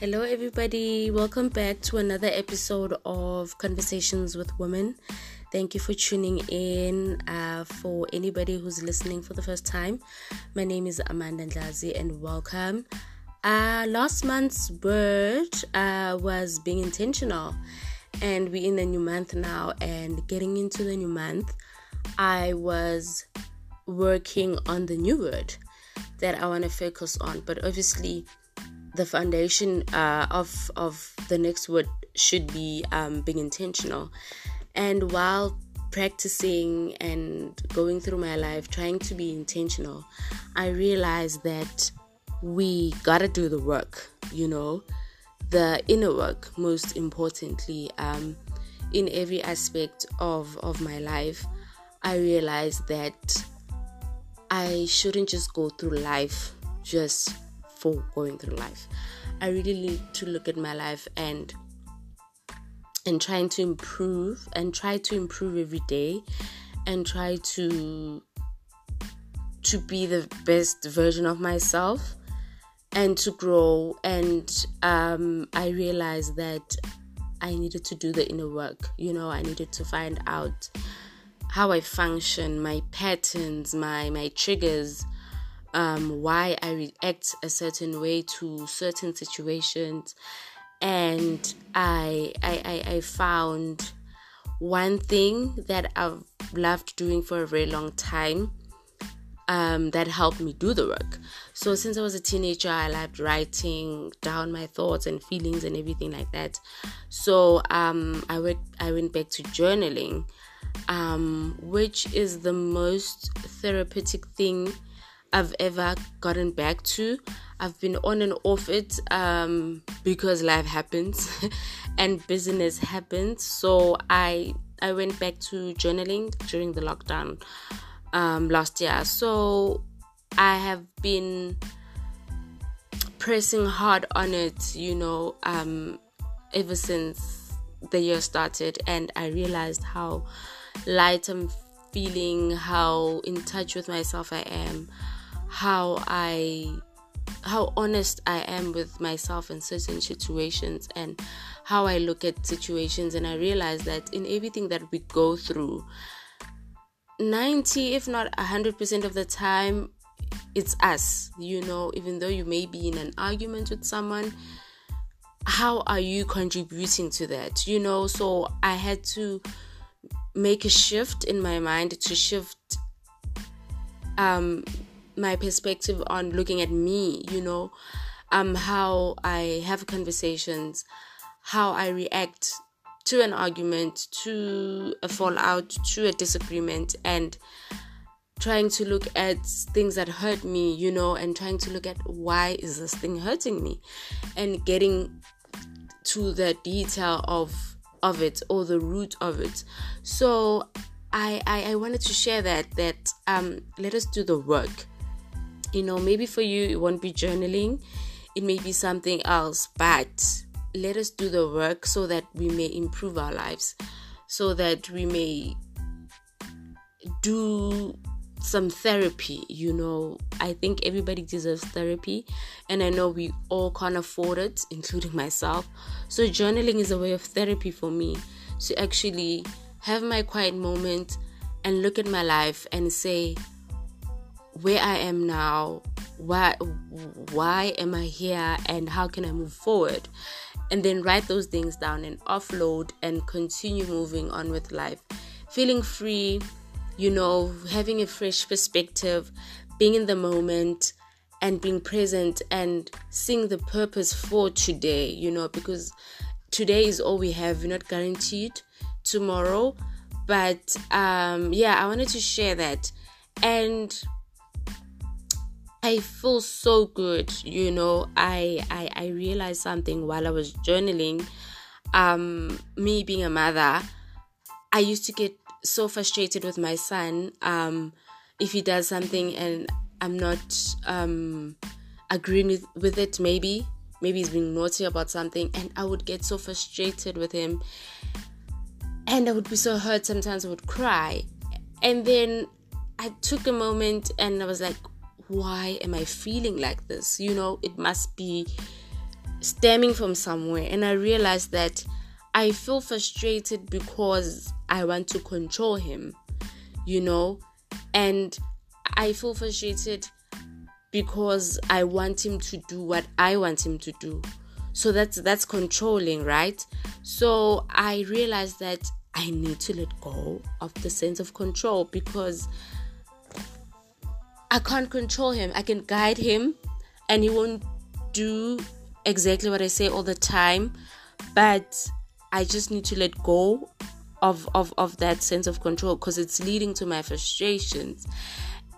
Hello, everybody. Welcome back to another episode of Conversations with Women. Thank you for tuning in. Uh, for anybody who's listening for the first time, my name is Amanda Ndlazi, and welcome. Uh, last month's word uh, was being intentional, and we're in a new month now. And getting into the new month, I was working on the new word that I want to focus on, but obviously the foundation uh, of of the next word should be um, being intentional. And while practicing and going through my life trying to be intentional, I realized that we gotta do the work. You know, the inner work most importantly. Um, in every aspect of of my life, I realized that I shouldn't just go through life just for going through life. I really need to look at my life and and trying to improve and try to improve every day and try to to be the best version of myself and to grow and um, i realized that i needed to do the inner work you know i needed to find out how i function my patterns my my triggers um, why I react a certain way to certain situations, and I, I, I, I found one thing that I've loved doing for a very long time. Um, that helped me do the work. So since I was a teenager, I loved writing down my thoughts and feelings and everything like that. So um, I went I went back to journaling, um, which is the most therapeutic thing I've ever gotten back to. I've been on and off it um, because life happens and business happens. So I I went back to journaling during the lockdown um, last year. So I have been pressing hard on it, you know, um, ever since the year started, and I realized how light I'm feeling, how in touch with myself I am how I how honest I am with myself in certain situations and how I look at situations. And I realize that in everything that we go through 90 if not 100% of the time it's us you know even though you may be in an argument with someone how are you contributing to that you know? So I had to make a shift in my mind to shift um my perspective on looking at me, you know, um, how I have conversations, how I react to an argument, to a fallout, to a disagreement, and trying to look at things that hurt me, you know, and trying to look at why is this thing hurting me, and getting to the detail of of it or the root of it. So I, I, I wanted to share that that um let us do the work you know maybe for you it won't be journaling. It may be something else but let us do the work so that we may improve our lives so that we may do some therapy you know. I think everybody deserves therapy and i know we all can't afford it including myself. So journaling is a way of therapy for me to actually have my quiet moment and look at my life and say where I am now, why why am I here and how can I move forward? And then write those things down and offload and continue moving on with life. Feeling free, you know, having a fresh perspective, being in the moment and being present and seeing the purpose for today, you know, because today is all we have. We're not guaranteed tomorrow. But um yeah, I wanted to share that. And I feel so good, you know. I I, I realized something while I was journaling. Um, me being a mother, I used to get so frustrated with my son. Um, if he does something and I'm not um agreeing with, with it, maybe maybe he's being naughty about something, and I would get so frustrated with him, and I would be so hurt. Sometimes I would cry, and then I took a moment and I was like, why am I feeling like this? You know, it must be stemming from somewhere and I realized that I feel frustrated because I want to control him, you know, and I feel frustrated because I want him to do what I want him to do. So that's that's controlling, right? So I realized that I need to let go of the sense of control because I can't control him. I can guide him and he won't do exactly what I say all the time, but I just need to let go of of, of that sense of control because it's leading to my frustrations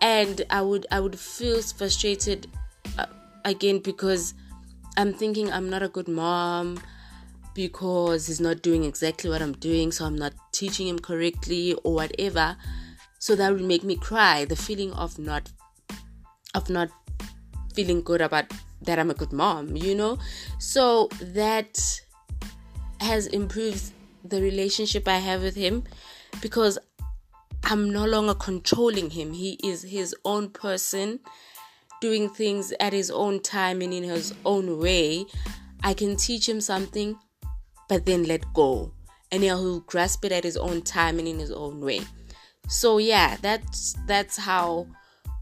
and I would I would feel frustrated uh, again because I'm thinking I'm not a good mom because he's not doing exactly what I'm doing so I'm not teaching him correctly or whatever so that would make me cry the feeling of not of not feeling good about that I'm a good mom you know so that has improved the relationship I have with him because I'm no longer controlling him. He is his own person, doing things at his own time and in his own way. I can teach him something, but then let go. And he'll grasp it at his own time and in his own way. So yeah, that's that's how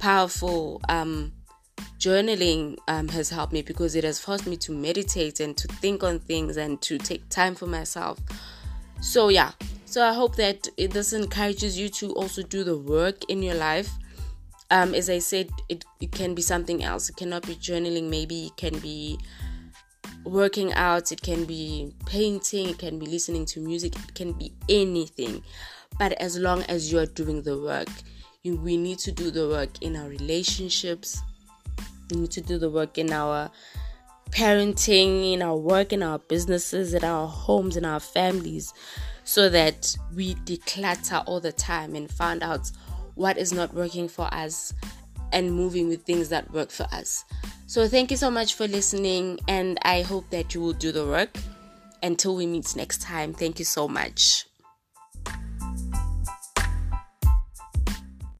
powerful um journaling um, has helped me because it has forced me to meditate and to think on things and to take time for myself. So, yeah, so I hope that it, this encourages you to also do the work in your life. Um, as I said, it, it can be something else. It cannot be journaling, maybe it can be working out, it can be painting, it can be listening to music, it can be anything. But as long as you are doing the work, we need to do the work in our relationships, we need to do the work in our parenting, in our work, in our businesses, in our homes, in our families, so that we declutter all the time and find out what is not working for us and moving with things that work for us. So, thank you so much for listening, and I hope that you will do the work. Until we meet next time, thank you so much.